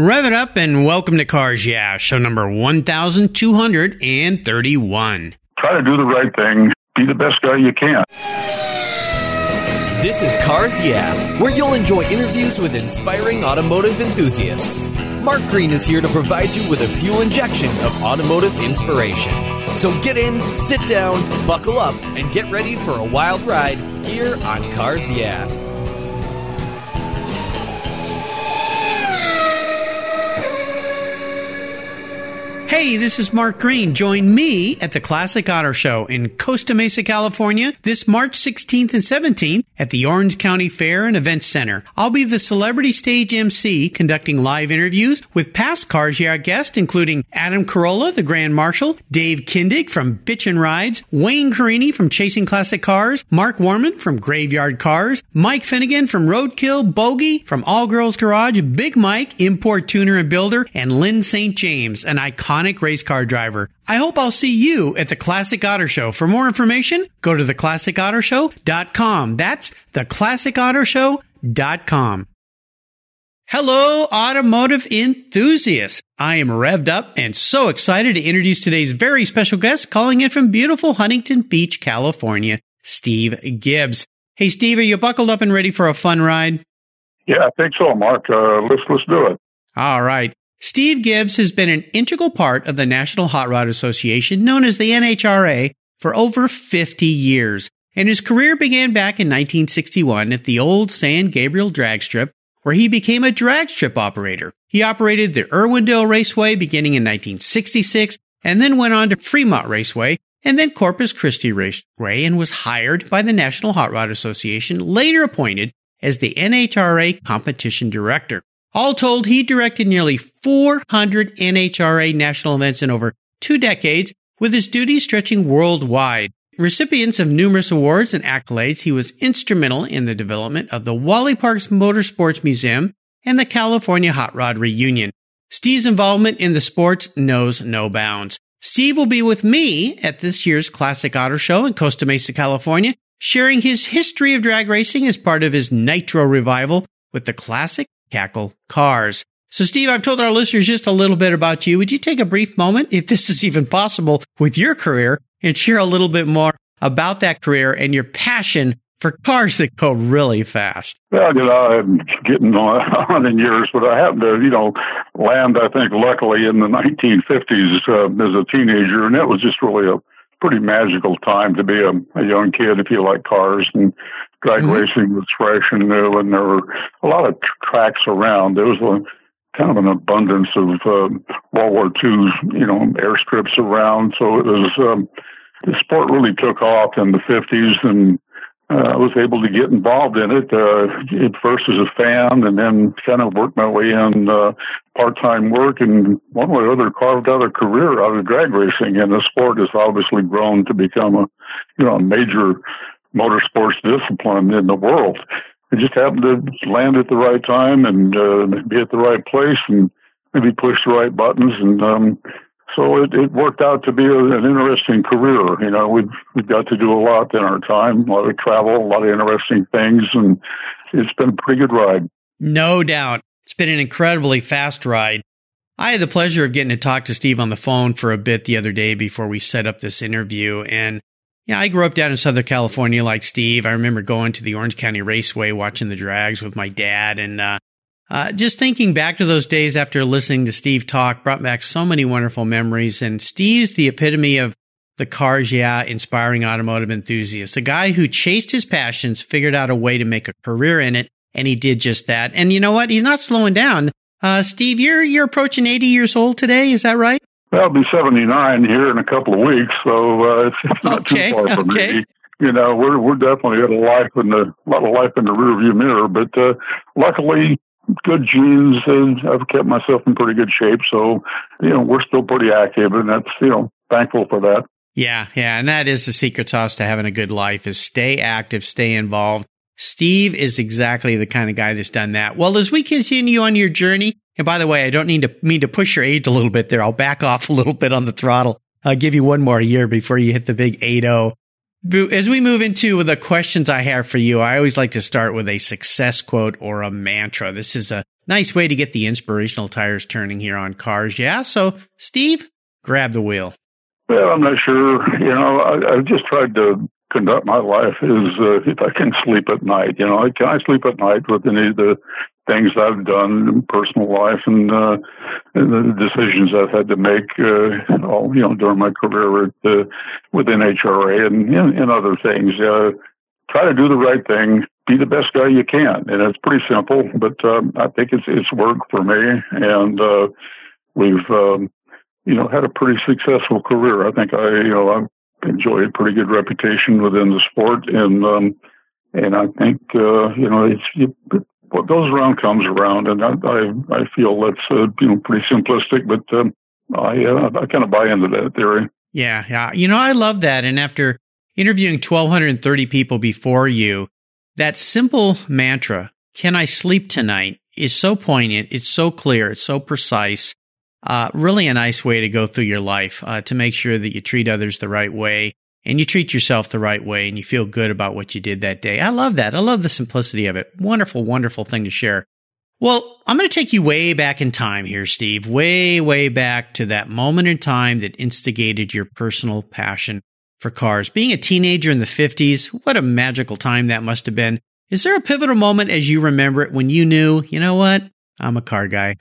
Rev it up and welcome to Cars Yeah, show number 1231. Try to do the right thing, be the best guy you can. This is Cars Yeah, where you'll enjoy interviews with inspiring automotive enthusiasts. Mark Green is here to provide you with a fuel injection of automotive inspiration. So get in, sit down, buckle up, and get ready for a wild ride here on Cars Yeah. Hey, this is Mark Green. Join me at the Classic Auto Show in Costa Mesa, California this March 16th and 17th at the Orange County Fair and Events Center. I'll be the celebrity stage MC conducting live interviews with past Cars Yeah guests, including Adam Carolla, the Grand Marshal, Dave Kindig from Bitchin' Rides, Wayne Carini from Chasing Classic Cars, Mark Worman from Graveyard Cars, Mike Finnegan from Roadkill, Bogi from All Girls Garage, Big Mike, import tuner and builder, and Lyn St. James, an iconic race car driver. I hope I'll see you at the Classic Auto Show. For more information, go to theclassicautoshow.com. That's theclassicautoshow.com. Hello, automotive enthusiasts. I am revved up and so excited to introduce today's very special guest calling in from beautiful Huntington Beach, California, Steve Gibbs. Hey, Steve, are you buckled up and ready for a fun ride? Yeah, I think so, Mark. Uh, let's let's do it. All right. Steve Gibbs has been an integral part of the National Hot Rod Association, known as the NHRA, for over 50 years, and his career began back in 1961 at the old San Gabriel drag strip, where he became a drag strip operator. He operated the Irwindale Raceway beginning in 1966, and then went on to Fremont Raceway, and then Corpus Christi Raceway, and was hired by the National Hot Rod Association, later appointed as the NHRA competition director. All told, he directed nearly 400 NHRA national events in over two decades, with his duties stretching worldwide. Recipients of numerous awards and accolades, he was instrumental in the development of the Wally Parks Motorsports Museum and the California Hot Rod Reunion. Steve's involvement in the sports knows no bounds. Steve will be with me at this year's Classic Auto Show in Costa Mesa, California, sharing his history of drag racing as part of his Nitro revival with the classic Cackle Cars. So, Steve, I've told our listeners just a little bit about you. Would you take a brief moment, if this is even possible, with your career and share a little bit more about that career and your passion for cars that go really fast? Well, you know, I'm getting on in years, but I happened to, you know, land, I think, luckily in the 1950s uh, as a teenager, and it was just really a pretty magical time to be a, a young kid if you like cars and drag mm-hmm. racing was fresh and new, and there were a lot of tracks around. There was a kind of an abundance of uh, World War II, you know, airstrips around. So it was um, the sport really took off in the 50s, and uh, I was able to get involved in it. Uh, at first as a fan, and then kind of worked my way in uh, part-time work, and one way or other carved out a career out of drag racing. And the sport has obviously grown to become a, you know, a major motorsports discipline in the world. I just happened to land at the right time and uh, be at the right place and maybe push the right buttons. And um, so it, it worked out to be a, an interesting career. You know, we've, we've got to do a lot in our time, a lot of travel, a lot of interesting things, and it's been a pretty good ride. No doubt. It's been an incredibly fast ride. I had the pleasure of getting to talk to Steve on the phone for a bit the other day before we set up this interview. And yeah, I grew up down in Southern California like Steve. I remember going to the Orange County Raceway, watching the drags with my dad, and uh, uh, just thinking back to those days after listening to Steve talk brought back so many wonderful memories. And Steve's the epitome of the cars, yeah, inspiring automotive enthusiast, a guy who chased his passions, figured out a way to make a career in it, and he did just that. And you know what? He's not slowing down. Uh, Steve, you're you're approaching 80 years old today. Is that right? I'll be 79 here in a couple of weeks, so uh, it's, it's not okay, too far from okay. me. You know, we're we're definitely got a life in the a lot of life in the rearview mirror, but uh, luckily, good genes, and I've kept myself in pretty good shape. So, you know, we're still pretty active, and that's you know, thankful for that. Yeah, yeah, and that is the secret sauce to having a good life: is stay active, stay involved. Steve is exactly the kind of guy that's done that. Well, as we continue on your journey, and by the way, I don't need to mean to push your age a little bit there. I'll back off a little bit on the throttle. I'll give you one more year before you hit the big 8-0. As we move into the questions I have for you, I always like to start with a success quote or a mantra. This is a Nice way to get the inspirational tires turning here on cars. Yeah. So, Steve, grab the wheel. Well, I'm not sure. You know, I, I've just tried to conduct my life is uh, if I can sleep at night. You know, can I sleep at night with any of the things I've done in personal life and, uh, and the decisions I've had to make, uh, all, you know, during my career at, uh, with NHRA and, and other things. Uh, try to do the right thing, be the best guy you can. And it's pretty simple, but, um, I think it's, it's worked for me. And, uh, we've, um, you know, had a pretty successful career. I think I, you know, I've enjoyed a pretty good reputation within the sport, and um, and I think uh, you know, it's you, what goes around comes around, and I I, I feel that's uh, you know pretty simplistic, but um, I uh, I kind of buy into that theory. Yeah, yeah. You know, I love that. And after interviewing 1,230 people before you, that simple mantra, "Can I sleep tonight?" is so poignant. It's so clear. It's so precise uh, really a nice way to go through your life uh, to make sure that you treat others the right way and you treat yourself the right way and you feel good about what you did that day. I love that. I love the simplicity of it. Wonderful, wonderful thing to share. Well, I'm going to take you way back in time here, Steve, way, way back to that moment in time that instigated your personal passion for cars. Being a teenager in the 50s, what a magical time that must have been. Is there a pivotal moment as you remember it when you knew, you know what? I'm a car guy.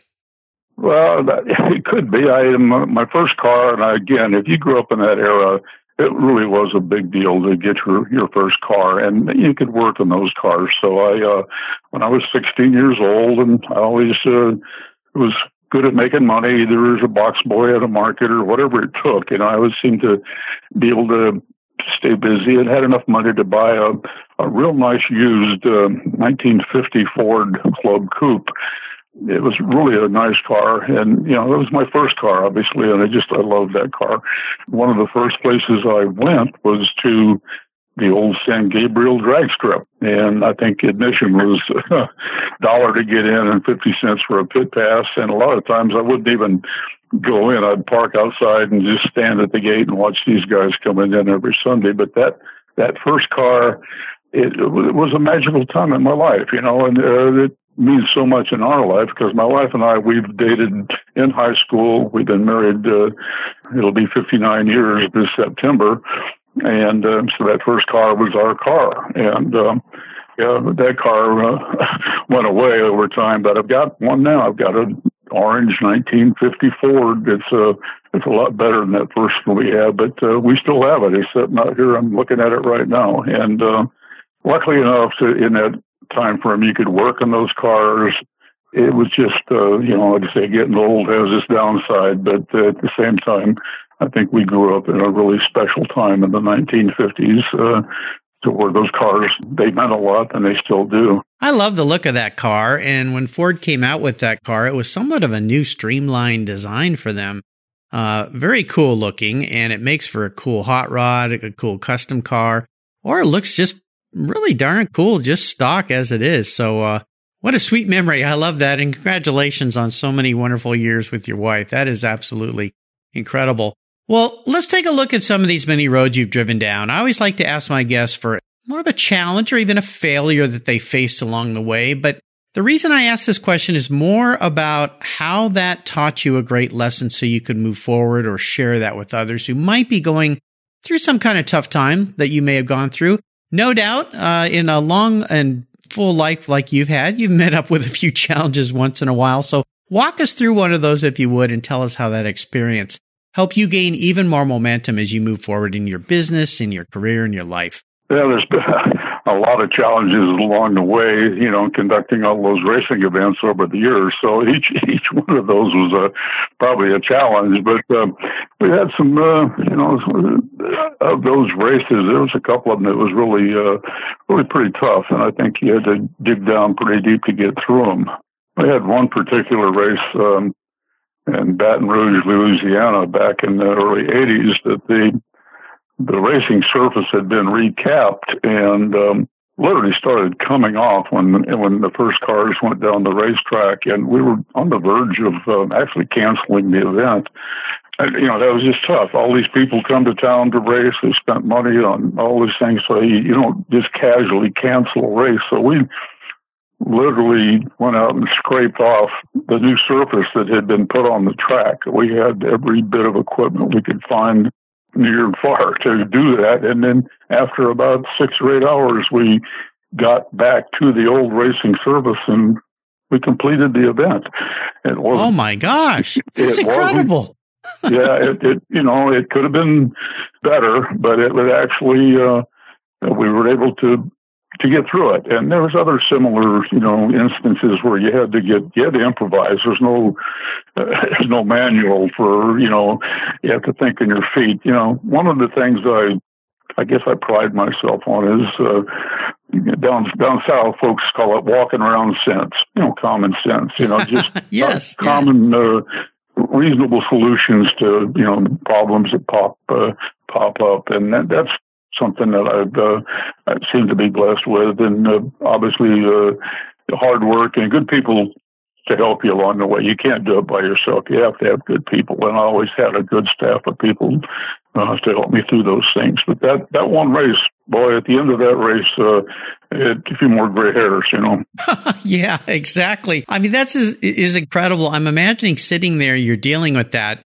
Well, it could be. I my, first car, and again, if you grew up in that era, it really was a big deal to get your your first car, and you could work in those cars. So I, uh, when I was 16 years old, and I always uh, was good at making money, either as a box boy at a market or whatever it took. And I always seemed to be able to stay busy and had enough money to buy a, a real nice used uh, 1950 Ford Club Coupe it was really a nice car and you know it was my first car obviously and i just i loved that car. One of the first places i went was to the old san gabriel drag strip and i think admission was a dollar to get in and 50 cents for a pit pass and a lot of times i wouldn't even go in. I'd park outside and just stand at the gate and watch these guys coming in every sunday but that that first car it, it was a magical time in my life, you know, and uh, it, means so much in our life because my wife and I we've dated in high school. We've been married. Uh, it'll be 59 years this September, and um, so that first car was our car, and. Um, yeah, that car uh, went away over time, but I've got one now. I've got an orange 1950 Ford. It's a uh, it's a lot better than that first one we had, but uh, we still have it. It's sitting out here. I'm looking at it right now, and uh, luckily enough, in that time frame you could work on those cars. It was just, uh, you know, like I'd say getting old has its downside, but uh, at the same time, I think we grew up in a really special time in the 1950s. Uh, to where those cars they meant a lot and they still do. I love the look of that car and when Ford came out with that car it was somewhat of a new streamlined design for them. Uh, very cool looking and it makes for a cool hot rod, a cool custom car or it looks just really darn cool, just stock as it is. So, uh, what a sweet memory. I love that. And congratulations on so many wonderful years with your wife. That is absolutely incredible. Well, let's take a look at some of these many roads you've driven down. I always like to ask my guests for more of a challenge or even a failure that they faced along the way. But the reason I ask this question is more about how that taught you a great lesson so you could move forward or share that with others who might be going through some kind of tough time that you may have gone through. No doubt, uh, in a long and full life like you've had, you've met up with a few challenges once in a while. So walk us through one of those if you would and tell us how that experience helped you gain even more momentum as you move forward in your business, in your career, in your life. Yeah, there's a lot of challenges along the way, you know, conducting all those racing events over the years. So each each one of those was a, probably a challenge. But um, we had some, uh, you know, of those races. There was a couple of them that was really, uh, really pretty tough, and I think you had to dig down pretty deep to get through them. We had one particular race. Um, in Baton Rouge, Louisiana, back in the early '80s, that the the racing surface had been recapped and um, literally started coming off when when the first cars went down the racetrack, and we were on the verge of um, actually canceling the event. And, you know, that was just tough. All these people come to town to race. They spent money on all these things, so you, you don't just casually cancel a race. So we literally went out and scraped off the new surface that had been put on the track. We had every bit of equipment we could find near and far to do that. And then after about six or eight hours, we got back to the old racing service and we completed the event. It was, oh my gosh, that's incredible. yeah, it, it, you know, it could have been better, but it was actually, uh, we were able to to get through it. And there was other similar, you know, instances where you had to get you had to improvise. There's no uh, there's no manual for you know you have to think on your feet. You know, one of the things I I guess I pride myself on is uh, down down south folks call it walking around sense. You know, common sense. You know, just yes, common. Yeah. Uh, reasonable solutions to you know problems that pop uh, pop up, and that, that's something that I've uh, I seem to be blessed with, and uh, obviously uh, hard work and good people to help you along the way. You can't do it by yourself. You have to have good people, and I always had a good staff of people uh, to help me through those things. But that that one race, boy, at the end of that race, uh, it a few more gray hairs, you know. yeah, exactly. I mean, that's is, is incredible. I'm imagining sitting there, you're dealing with that,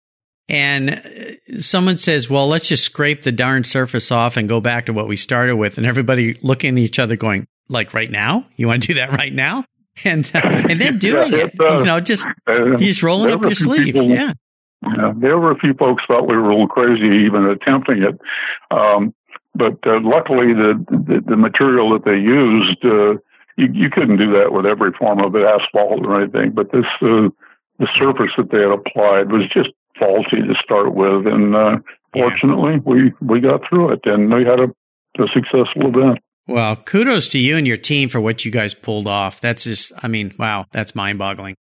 and someone says, well, let's just scrape the darn surface off and go back to what we started with. And everybody looking at each other going, like right now? You want to do that right now? And, uh, and then doing yeah, it, uh, you know, just, uh, just rolling up your sleeves. People, yeah. Yeah. There were a few folks thought we were a little crazy even attempting it. Um, but uh, luckily the, the, the material that they used, uh, you, you couldn't do that with every form of asphalt or anything, but this, uh, the surface that they had applied was just faulty to start with, and uh, yeah. fortunately, we we got through it, and we had a, a successful event. Well, kudos to you and your team for what you guys pulled off. That's just, I mean, wow, that's mind boggling.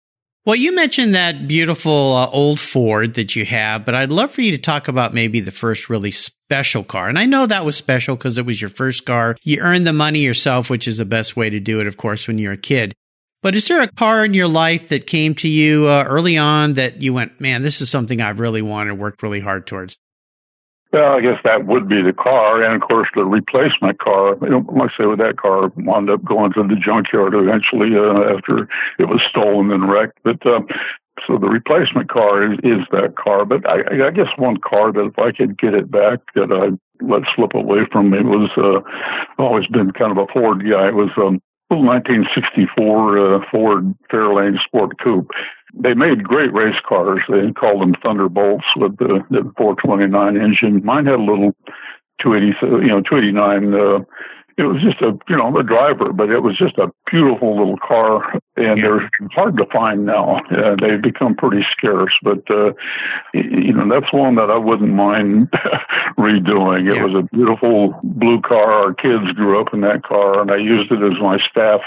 Well, you mentioned that beautiful uh, old Ford that you have, but I'd love for you to talk about maybe the first really special car. And I know that was special because it was your first car. You earned the money yourself, which is the best way to do it, of course, when you're a kid. But is there a car in your life that came to you uh, early on that you went, man, this is something I've really wanted, worked really hard towards? Well, I guess that would be the car, and of course the replacement car. You know, like I say, with that car, wound up going to the junkyard eventually uh, after it was stolen and wrecked. But uh, so the replacement car is, is that car. But I, I guess one car that if I could get it back that I let slip away from me was uh, always been kind of a Ford guy. It was um, 1964 uh, Ford Fairlane Sport Coupe. They made great race cars. They called them Thunderbolts with the, the 429 engine. Mine had a little 280, you know, 289 uh, it was just a you know a driver, but it was just a beautiful little car, and yeah. they're hard to find now. Uh, they've become pretty scarce, but uh, you know that's one that I wouldn't mind redoing. It yeah. was a beautiful blue car. Our kids grew up in that car, and I used it as my staff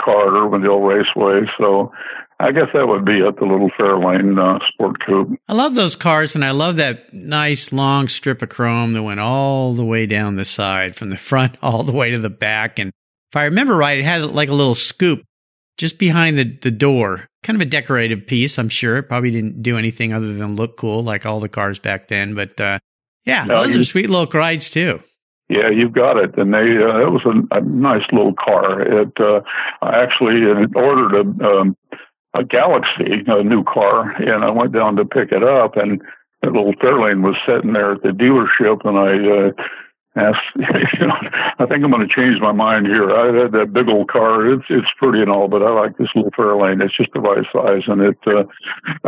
car at Irwindale Raceway. So I guess that would be it, the little Fairlane uh, Sport Coupe. I love those cars, and I love that nice long strip of chrome that went all the way down the side, from the front all the way to the back. And if I remember right, it had like a little scoop just behind the, the door. Kind of a decorative piece, I'm sure. It probably didn't do anything other than look cool, like all the cars back then. But uh, yeah, no, those are sweet little rides too. Yeah, you've got it. And they, uh, it was a, a nice little car. It, uh, I actually ordered a, um, a Galaxie, a new car, and I went down to pick it up, and that little Fairlane was sitting there at the dealership, and I uh, I think I'm going to change my mind here. I had that big old car; it's it's pretty and all, but I like this little Fairlane. It's just the right size, and it. Uh,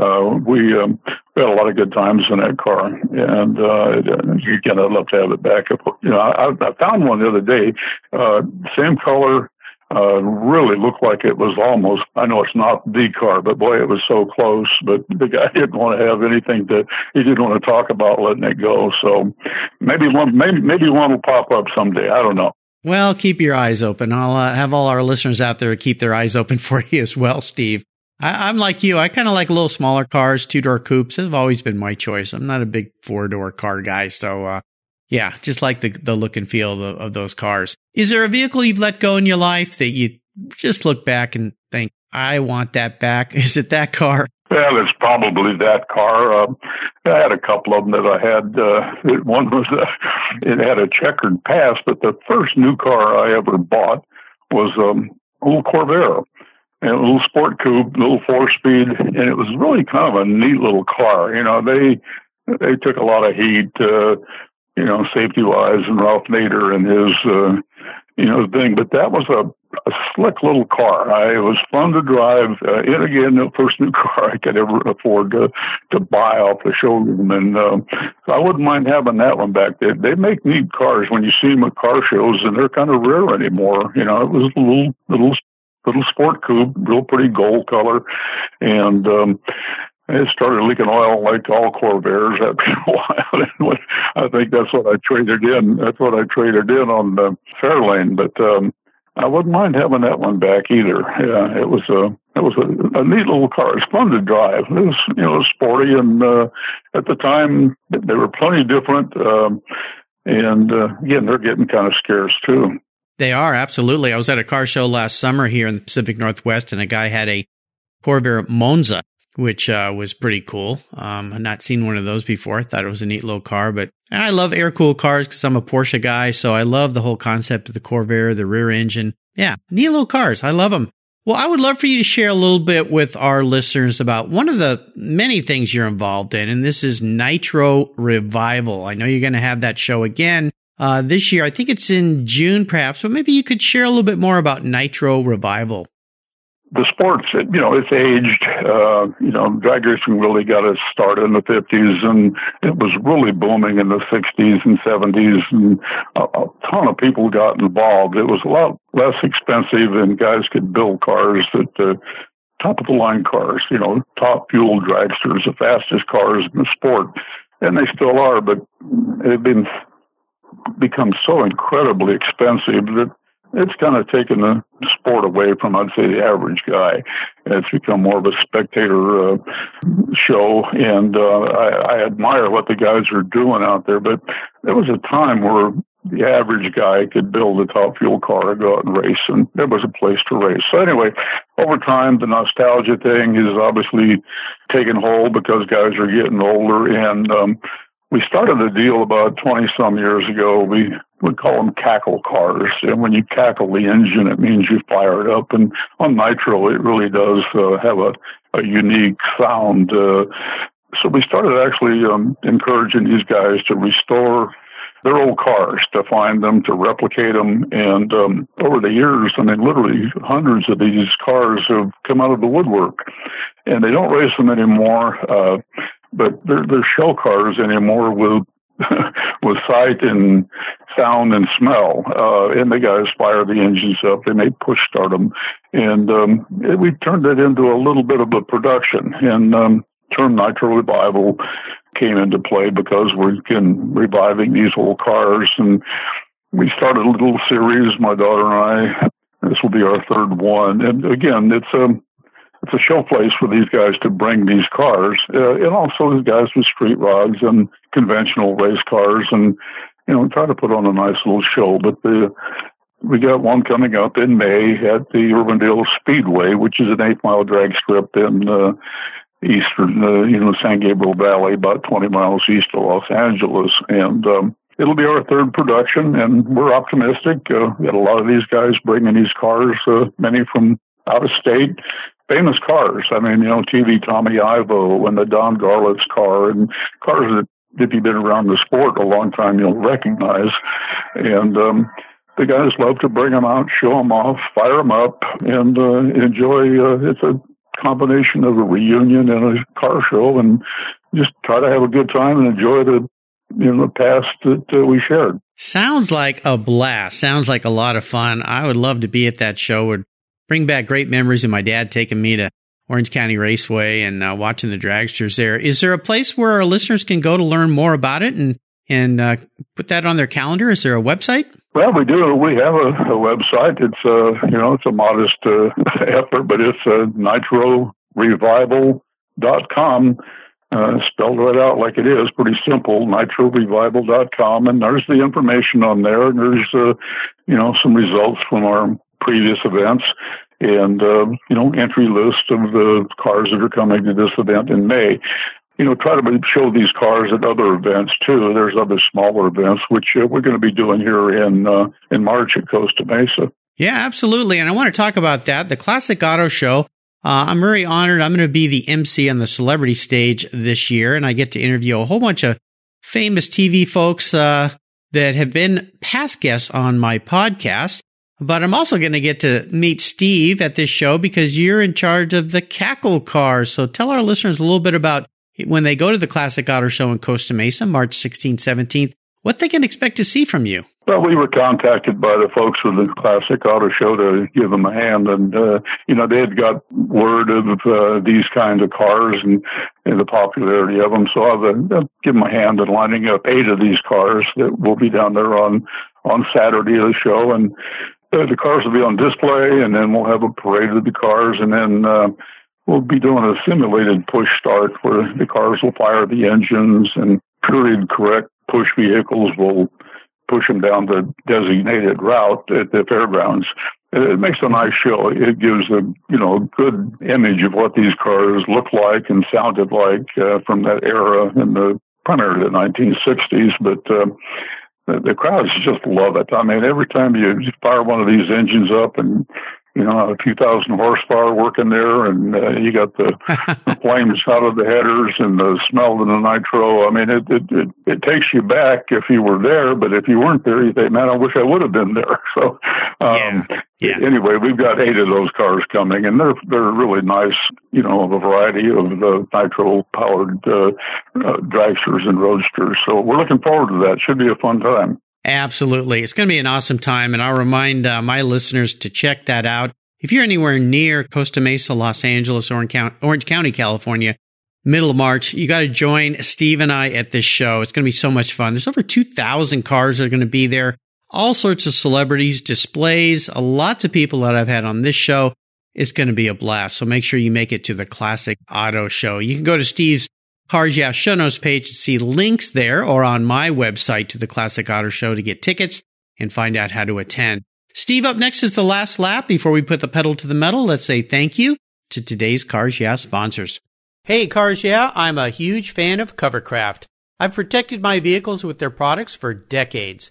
uh, we um, had a lot of good times in that car, and uh, again, I'd love to have it back. You know, I, I found one the other day, uh, same color uh, really looked like it was almost, I know it's not the car, but boy, it was so close. But the guy didn't want to have anything to, he didn't want to talk about letting it go. So maybe one, maybe, maybe one will pop up someday. I don't know. Well, keep your eyes open. I'll uh, have all our listeners out there keep their eyes open for you as well, Steve. I, am like you. I kind of like little smaller cars, two door coupes. Have always been my choice. I'm not a big four door car guy, so uh, yeah, just like the the look and feel of, of those cars. Is there a vehicle you've let go in your life that you just look back and think, I want that back? Is it that car? Well, it's probably that car. Uh, I had a couple of them that I had. Uh, one was uh, it had a checkered past, but the first new car I ever bought was um, a little Corvair, and a little sport coupe, little four speed, and it was really kind of a neat little car. You know, they they took a lot of heat, uh, you know, safety wise, and Ralph Nader and his, uh, you know, thing. But that was a, a slick little car. I, it was fun to drive. Uh, and again, the first new car I could ever afford to to buy off the showroom, and um, so I wouldn't mind having that one back. They they make neat cars when you see them at car shows, and they're kind of rare anymore. You know, it was a little little little sport coupe, real pretty gold color, and um, it started leaking oil like all Corvairs after a while. I think that's what I traded in. That's what I traded in on the Fairlane, but um, I wouldn't mind having that one back either. Yeah, it was a it was a, a neat little car. It's fun to drive. It was you know sporty, and uh, at the time they were plenty different. Um, and uh, again, they're getting kind of scarce too. They are absolutely. I was at a car show last summer here in the Pacific Northwest, and a guy had a Corvair Monza, which uh, was pretty cool. Um, I've not seen one of those before. I thought it was a neat little car, but I love air cooled cars because I'm a Porsche guy, so I love the whole concept of the Corvair, the rear engine. Yeah, neat little cars. I love them. Well, I would love for you to share a little bit with our listeners about one of the many things you're involved in, and this is Nitro Revival. I know you're going to have that show again uh, this year. I think it's in June, perhaps, but maybe you could share a little bit more about Nitro Revival. The sports, you know, it's aged. Uh, you know, drag racing really got its start in the 50s, and it was really booming in the 60s and 70s, and a, a ton of people got involved. It was a lot less expensive, and guys could build cars that uh, top of the line cars, you know, top fuel dragsters, the fastest cars in the sport. And they still are, but they've been become so incredibly expensive that it's kind of taken the sport away from, I'd say, the average guy. It's become more of a spectator uh, show, and uh, I, I admire what the guys are doing out there. But there was a time where the average guy could build a top fuel car and go out and race, and there was a place to race. So anyway, over time, the nostalgia thing is obviously taken hold because guys are getting older, and um, we started a deal about 20 some years ago. We would call them cackle cars. And when you cackle the engine, it means you fire it up. And on nitro, it really does uh, have a, a unique sound. Uh, so we started actually um, encouraging these guys to restore their old cars, to find them, to replicate them. And um, over the years, I mean, literally hundreds of these cars have come out of the woodwork. And they don't race them anymore. Uh, but they're, they're show cars anymore with with sight and sound and smell. Uh, and the guys fire the engines up. They may push start them, and um, it, we turned it into a little bit of a production. And um, term Nitro Revival came into play because we're again reviving these old cars, and we started a little series. My daughter and I. This will be our third one, and again, it's a um, it's a show place for these guys to bring these cars, uh, and also these guys with street rods and conventional race cars, and you know, try to put on a nice little show. But the we got one coming up in May at the Irwindale Speedway, which is an eight mile drag strip in uh, eastern, uh, you know, San Gabriel Valley, about 20 miles east of Los Angeles. And um, it'll be our third production, and we're optimistic. Uh, we got a lot of these guys bringing these cars, uh, many from out of state, famous cars. I mean, you know, TV Tommy Ivo and the Don Garlits car and cars that if you've been around the sport a long time, you'll recognize. And um, the guys love to bring them out, show them off, fire them up, and uh, enjoy. Uh, it's a combination of a reunion and a car show, and just try to have a good time and enjoy the you know the past that uh, we shared. Sounds like a blast. Sounds like a lot of fun. I would love to be at that show. Would bring back great memories of my dad taking me to Orange County Raceway and uh, watching the dragsters there. Is there a place where our listeners can go to learn more about it and and uh, put that on their calendar? Is there a website? Well, we do. We have a, a website. It's a uh, you know it's a modest uh, effort, but it's uh, nitrorevival.com. Uh, spelled right out like it is, pretty simple, nitrorevival.com. And there's the information on there. And there's, uh, you know, some results from our previous events and uh, you know entry list of the cars that are coming to this event in May. You know, try to show these cars at other events too. There's other smaller events which uh, we're going to be doing here in uh, in March at Costa Mesa. Yeah, absolutely. And I want to talk about that. The Classic Auto Show. Uh, I'm very honored. I'm going to be the MC on the celebrity stage this year, and I get to interview a whole bunch of famous TV folks uh, that have been past guests on my podcast. But I'm also going to get to meet Steve at this show because you're in charge of the Cackle cars. So tell our listeners a little bit about when they go to the Classic Auto Show in Costa Mesa, March 16th, 17th, what they can expect to see from you. Well, we were contacted by the folks with the Classic Auto Show to give them a hand, and uh, you know they had got word of uh, these kinds of cars and, and the popularity of them. So I'll, uh, give them a hand in lining up eight of these cars that will be down there on on Saturday of the show, and uh, the cars will be on display, and then we'll have a parade of the cars, and then. Uh, we'll be doing a simulated push start where the cars will fire the engines and period correct push vehicles will push them down the designated route at the fairgrounds. It makes a nice show. It gives a you know a good image of what these cars look like and sounded like uh, from that era in the primarily the 1960s. But uh, the, the crowds just love it. I mean, every time you fire one of these engines up and you know, a few thousand horsepower working there, and uh, you got the, the flames out of the headers and the smell of the nitro. I mean, it, it it it takes you back if you were there, but if you weren't there, you think, man, I wish I would have been there. So, um, yeah. Yeah. anyway, we've got eight of those cars coming, and they're they're really nice. You know, a variety of the nitro powered uh, uh, dragsters and roadsters. So we're looking forward to that. Should be a fun time. Absolutely. It's going to be an awesome time. And I'll remind uh, my listeners to check that out. If you're anywhere near Costa Mesa, Los Angeles, Orange County, Orange County California, middle of March, you got to join Steve and I at this show. It's going to be so much fun. There's over 2,000 cars that are going to be there, all sorts of celebrities, displays, lots of people that I've had on this show. It's going to be a blast. So make sure you make it to the Classic Auto Show. You can go to Steve's Cars Yeah show notes page to see links there or on my website to the Classic Auto Show to get tickets and find out how to attend. Steve, up next is the last lap. Before we put the pedal to the metal, let's say thank you to today's Cars Yeah sponsors. Hey, Cars Yeah, I'm a huge fan of Covercraft. I've protected my vehicles with their products for decades.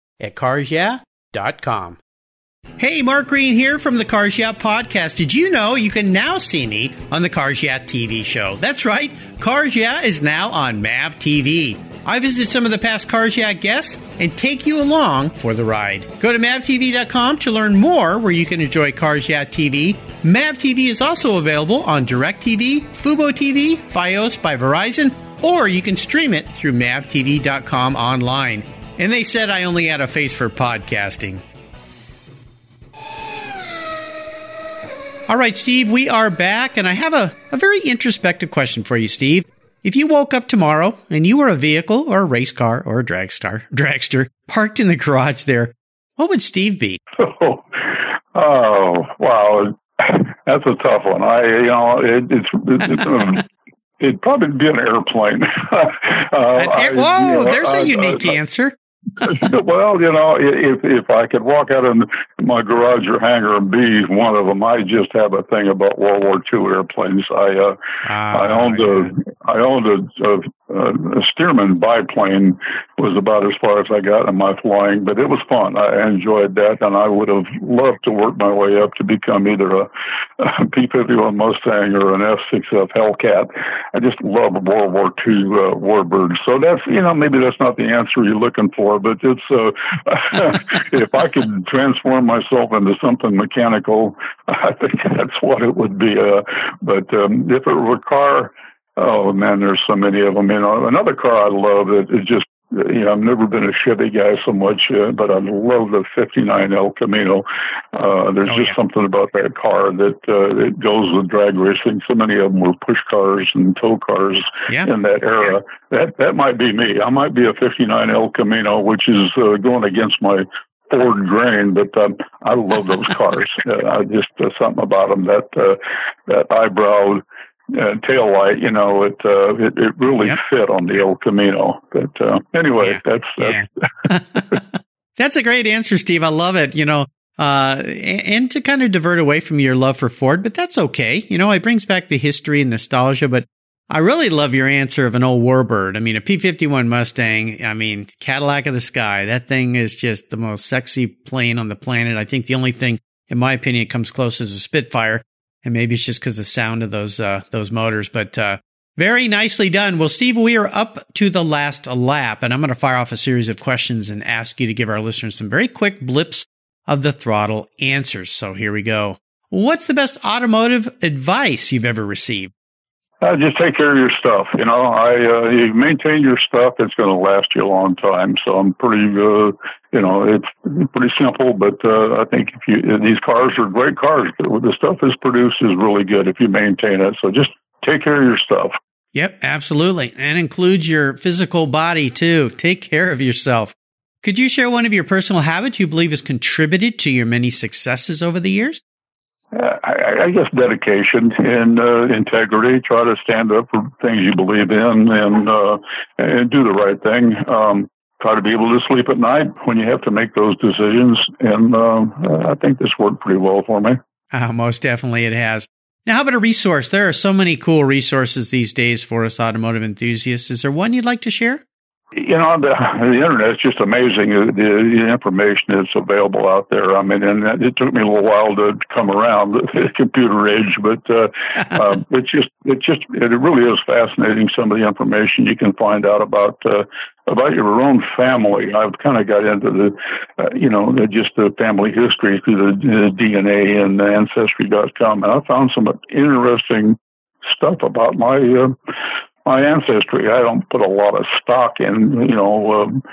at carsyeah.com. Hey, Mark Green here from the Cars Yeah podcast. Did you know you can now see me on the Cars Yeah TV show? That's right, Cars Yeah is now on MAV TV. I visit some of the past Cars Yeah guests and take you along for the ride. Go to mavtv.com to learn more where you can enjoy Cars Yeah TV. MAV TV is also available on DirecTV, Fubo TV, Fios by Verizon, or you can stream it through mavtv.com online. And they said I only had a face for podcasting. All right, Steve, we are back, and I have a, a very introspective question for you, Steve. If you woke up tomorrow and you were a vehicle or a race car or a drag star, dragster parked in the garage there, what would Steve be? Oh, oh wow. That's a tough one. I, you know, it, it's, it's um, it'd probably be an airplane. uh, an air- whoa, you know, there's a unique answer. well, you know, if if I could walk out in my garage or hangar and be one of them, I just have a thing about World War II airplanes. I uh, ah, I owned yeah. a I owned a, a uh, a Stearman biplane was about as far as I got in my flying, but it was fun. I enjoyed that, and I would have loved to work my way up to become either a a P-51 Mustang or an F-6F Hellcat. I just love World War II uh, warbirds. So that's you know maybe that's not the answer you're looking for, but it's uh, if I could transform myself into something mechanical, I think that's what it would be. Uh, but um, if it were a car Oh man, there's so many of them. You know, another car I love that is just you know, I've never been a Chevy guy so much, uh, but I love the 59 El Camino. Uh, there's oh, just yeah. something about that car that, uh, it goes with drag racing. So many of them were push cars and tow cars yeah. in that era. That, that might be me. I might be a 59 El Camino, which is, uh, going against my Ford grain, but um, I love those cars. uh, I just uh, something about them that uh, that eyebrow uh, tail light, you know, it, uh, it, it really yep. fit on the El Camino. But, uh, anyway, yeah. that's, that's, yeah. that's a great answer, Steve. I love it. You know, uh, and to kind of divert away from your love for Ford, but that's okay. You know, it brings back the history and nostalgia, but I really love your answer of an old warbird. I mean, a P-51 Mustang, I mean, Cadillac of the sky. That thing is just the most sexy plane on the planet. I think the only thing, in my opinion, comes close is a Spitfire and maybe it's just because the sound of those uh, those motors. But uh, very nicely done. Well, Steve, we are up to the last lap, and I'm going to fire off a series of questions and ask you to give our listeners some very quick blips of the throttle answers. So here we go. What's the best automotive advice you've ever received? Uh, just take care of your stuff. You know, I uh, you maintain your stuff. It's going to last you a long time. So I'm pretty, uh, you know, it's pretty simple. But uh, I think if you these cars are great cars. The stuff is produced is really good if you maintain it. So just take care of your stuff. Yep, absolutely, and includes your physical body too. Take care of yourself. Could you share one of your personal habits you believe has contributed to your many successes over the years? I, I guess dedication and uh, integrity. Try to stand up for things you believe in and uh, and do the right thing. Um, try to be able to sleep at night when you have to make those decisions. And uh, I think this worked pretty well for me. Uh, most definitely, it has. Now, how about a resource? There are so many cool resources these days for us automotive enthusiasts. Is there one you'd like to share? You know, the, the internet is just amazing. The, the information that's available out there. I mean, and it took me a little while to come around the computer age, but uh, uh, it's just, it just, it really is fascinating. Some of the information you can find out about uh, about your own family. I've kind of got into the, uh, you know, the, just the family history through the, the DNA and Ancestry.com, and I found some interesting stuff about my uh, my ancestry. I don't put a lot of stock in, you know, um,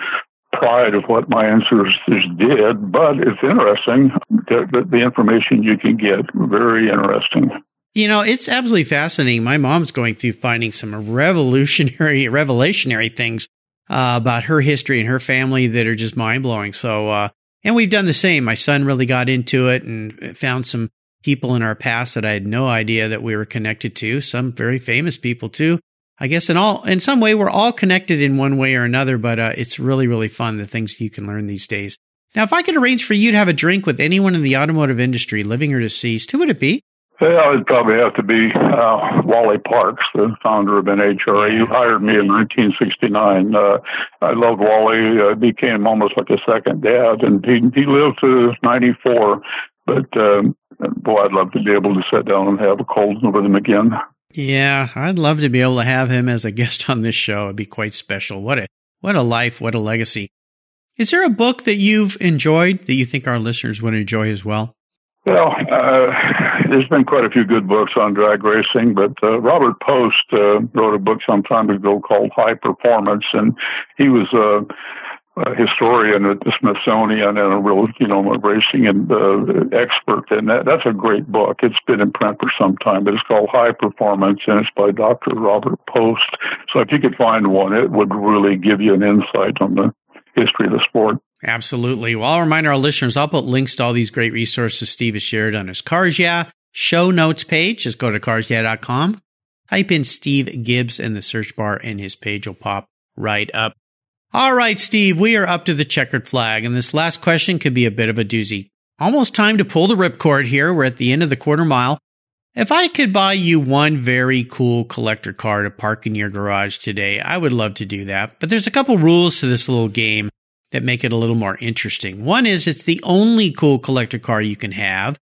pride of what my ancestors did, but it's interesting the, the, the information you can get. Very interesting. You know, it's absolutely fascinating. My mom's going through finding some revolutionary, revelationary things uh, about her history and her family that are just mind blowing. So, uh, and we've done the same. My son really got into it and found some people in our past that I had no idea that we were connected to. Some very famous people too. I guess in all in some way we're all connected in one way or another, but uh, it's really really fun the things you can learn these days. Now, if I could arrange for you to have a drink with anyone in the automotive industry, living or deceased, who would it be? Yeah, it'd probably have to be uh, Wally Parks, the founder of NHRA. He hired me in 1969. Uh, I loved Wally. I became almost like a second dad, and he he lived to 94. But um, boy, I'd love to be able to sit down and have a cold with him again. Yeah, I'd love to be able to have him as a guest on this show. It'd be quite special. What a what a life, what a legacy. Is there a book that you've enjoyed that you think our listeners would enjoy as well? Well, uh, there's been quite a few good books on drag racing, but uh, Robert Post uh, wrote a book some time ago called High Performance, and he was uh, historian at the Smithsonian and a real, you know, racing and uh, expert. And that, that's a great book. It's been in print for some time, but it's called High Performance and it's by Dr. Robert Post. So if you could find one, it would really give you an insight on the history of the sport. Absolutely. Well, I'll remind our listeners, I'll put links to all these great resources Steve has shared on his Cars Yeah show notes page. Just go to carsyeah.com, type in Steve Gibbs in the search bar, and his page will pop right up. All right, Steve, we are up to the checkered flag, and this last question could be a bit of a doozy. Almost time to pull the ripcord here. We're at the end of the quarter mile. If I could buy you one very cool collector car to park in your garage today, I would love to do that. But there's a couple rules to this little game that make it a little more interesting. One is it's the only cool collector car you can have.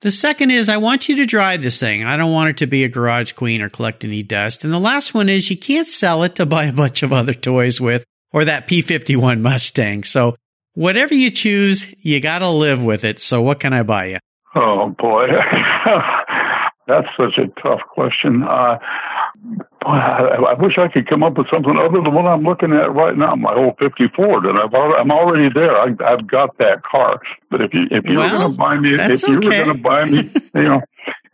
The second is I want you to drive this thing. I don't want it to be a garage queen or collect any dust. And the last one is you can't sell it to buy a bunch of other toys with or that P51 Mustang. So whatever you choose, you got to live with it. So what can I buy you? Oh boy. That's such a tough question. Uh, I, wish I could come up with something other than what I'm looking at right now. My old '54, and I've already, I'm already there. I, I've got that car. But if you if you well, were going to buy me, if you okay. were going to buy me, you know,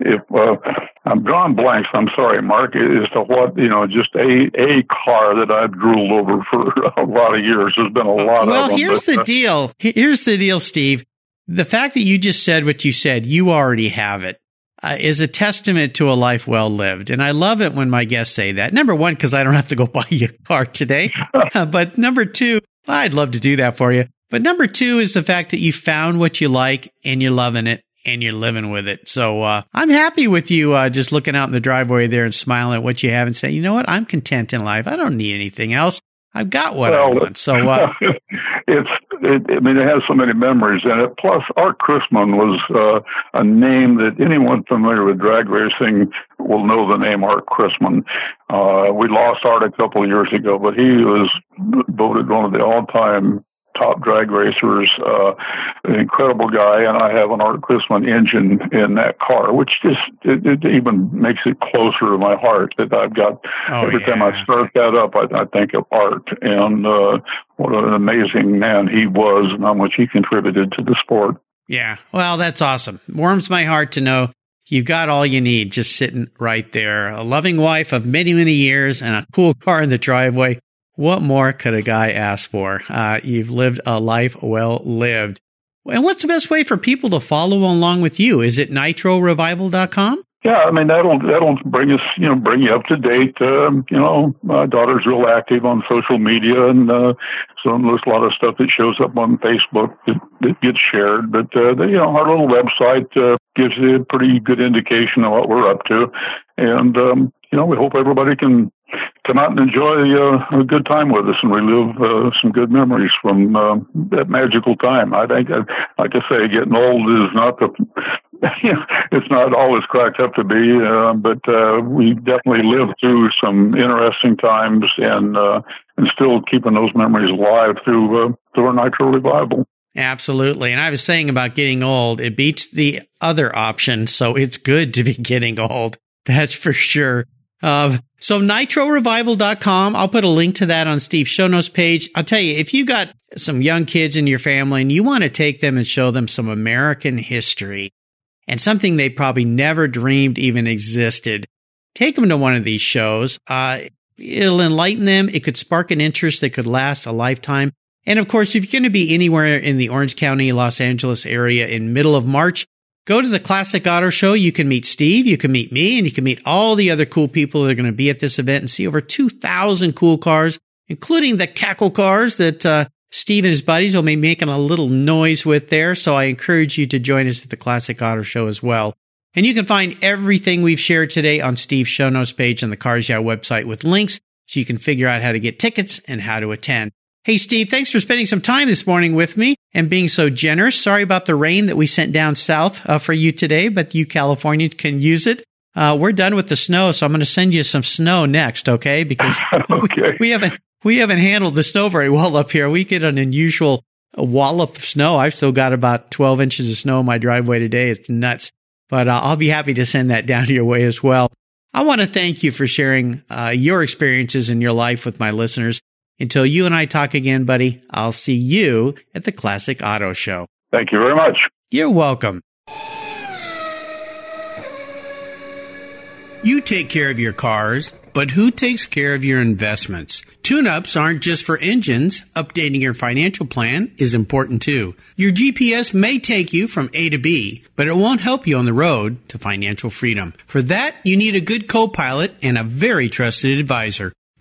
if uh, I'm drawing blanks, I'm sorry, Mark, as to what you know, just a a car that I've drooled over for a lot of years. There's been a lot well, of them. Well, here's but, the uh, deal. Here's the deal, Steve. The fact that you just said what you said, you already have it uh, is a testament to a life well lived. And I love it when my guests say that. Number one, because I don't have to go buy you a car today. uh, but number two, I'd love to do that for you. But number two is the fact that you found what you like and you're loving it and you're living with it. So uh, I'm happy with you uh, just looking out in the driveway there and smiling at what you have and saying, you know what, I'm content in life. I don't need anything else. I've got what well, I want. So uh, it's, it, I mean, it has so many memories in it. Plus, Art Chrisman was uh, a name that anyone familiar with drag racing will know the name Art Chrisman. Uh, we lost Art a couple of years ago, but he was voted one of the all-time top drag racers, uh, an incredible guy, and I have an Art Chrisman engine in that car, which just it, it even makes it closer to my heart. That I've got oh, every yeah. time I start that up, I, I think of Art and uh, what an amazing man he was, and how much he contributed to the sport. Yeah, well, that's awesome. Warms my heart to know You've got all you need just sitting right there. A loving wife of many, many years and a cool car in the driveway. What more could a guy ask for? Uh, you've lived a life well lived. And what's the best way for people to follow along with you? Is it nitrorevival.com? Yeah, I mean that'll that'll bring us, you know, bring you up to date. Um, you know, my daughter's real active on social media, and uh, so there's a lot of stuff that shows up on Facebook that, that gets shared. But uh, you know, our little website uh, gives you a pretty good indication of what we're up to, and um, you know, we hope everybody can come out and enjoy uh, a good time with us and relive uh, some good memories from uh, that magical time. I think, uh, like I say, getting old is not the, it's not always cracked up to be, uh, but uh, we definitely lived through some interesting times and uh, and still keeping those memories alive through uh, through our Nitro revival. Absolutely. And I was saying about getting old, it beats the other option. So it's good to be getting old. That's for sure. Uh, so nitrorevival.com. I'll put a link to that on Steve's show notes page. I'll tell you, if you got some young kids in your family and you want to take them and show them some American history and something they probably never dreamed even existed, take them to one of these shows. Uh, it'll enlighten them. It could spark an interest that could last a lifetime. And of course, if you're going to be anywhere in the Orange County, Los Angeles area in middle of March, Go to the Classic Auto Show. You can meet Steve, you can meet me, and you can meet all the other cool people that are going to be at this event and see over 2,000 cool cars, including the cackle cars that uh, Steve and his buddies will be making a little noise with there. So I encourage you to join us at the Classic Auto Show as well. And you can find everything we've shared today on Steve's show notes page on the Cars Yeah website with links so you can figure out how to get tickets and how to attend. Hey, Steve, thanks for spending some time this morning with me and being so generous. Sorry about the rain that we sent down south uh, for you today, but you California can use it. Uh, we're done with the snow, so I'm going to send you some snow next, okay? Because okay. We, we, haven't we haven't handled the snow very well up here. We get an unusual wallop of snow. I've still got about 12 inches of snow in my driveway today. It's nuts, but uh, I'll be happy to send that down your way as well. I want to thank you for sharing uh, your experiences in your life with my listeners. Until you and I talk again, buddy, I'll see you at the Classic Auto Show. Thank you very much. You're welcome. You take care of your cars, but who takes care of your investments? Tune ups aren't just for engines. Updating your financial plan is important too. Your GPS may take you from A to B, but it won't help you on the road to financial freedom. For that, you need a good co pilot and a very trusted advisor.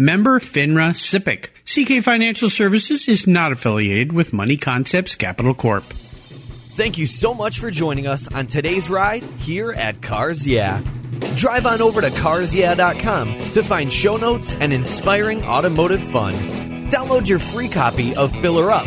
Member FINRA SIPC. CK Financial Services is not affiliated with Money Concepts Capital Corp. Thank you so much for joining us on today's ride here at Cars Yeah. Drive on over to carsyeah.com to find show notes and inspiring automotive fun. Download your free copy of Filler Up,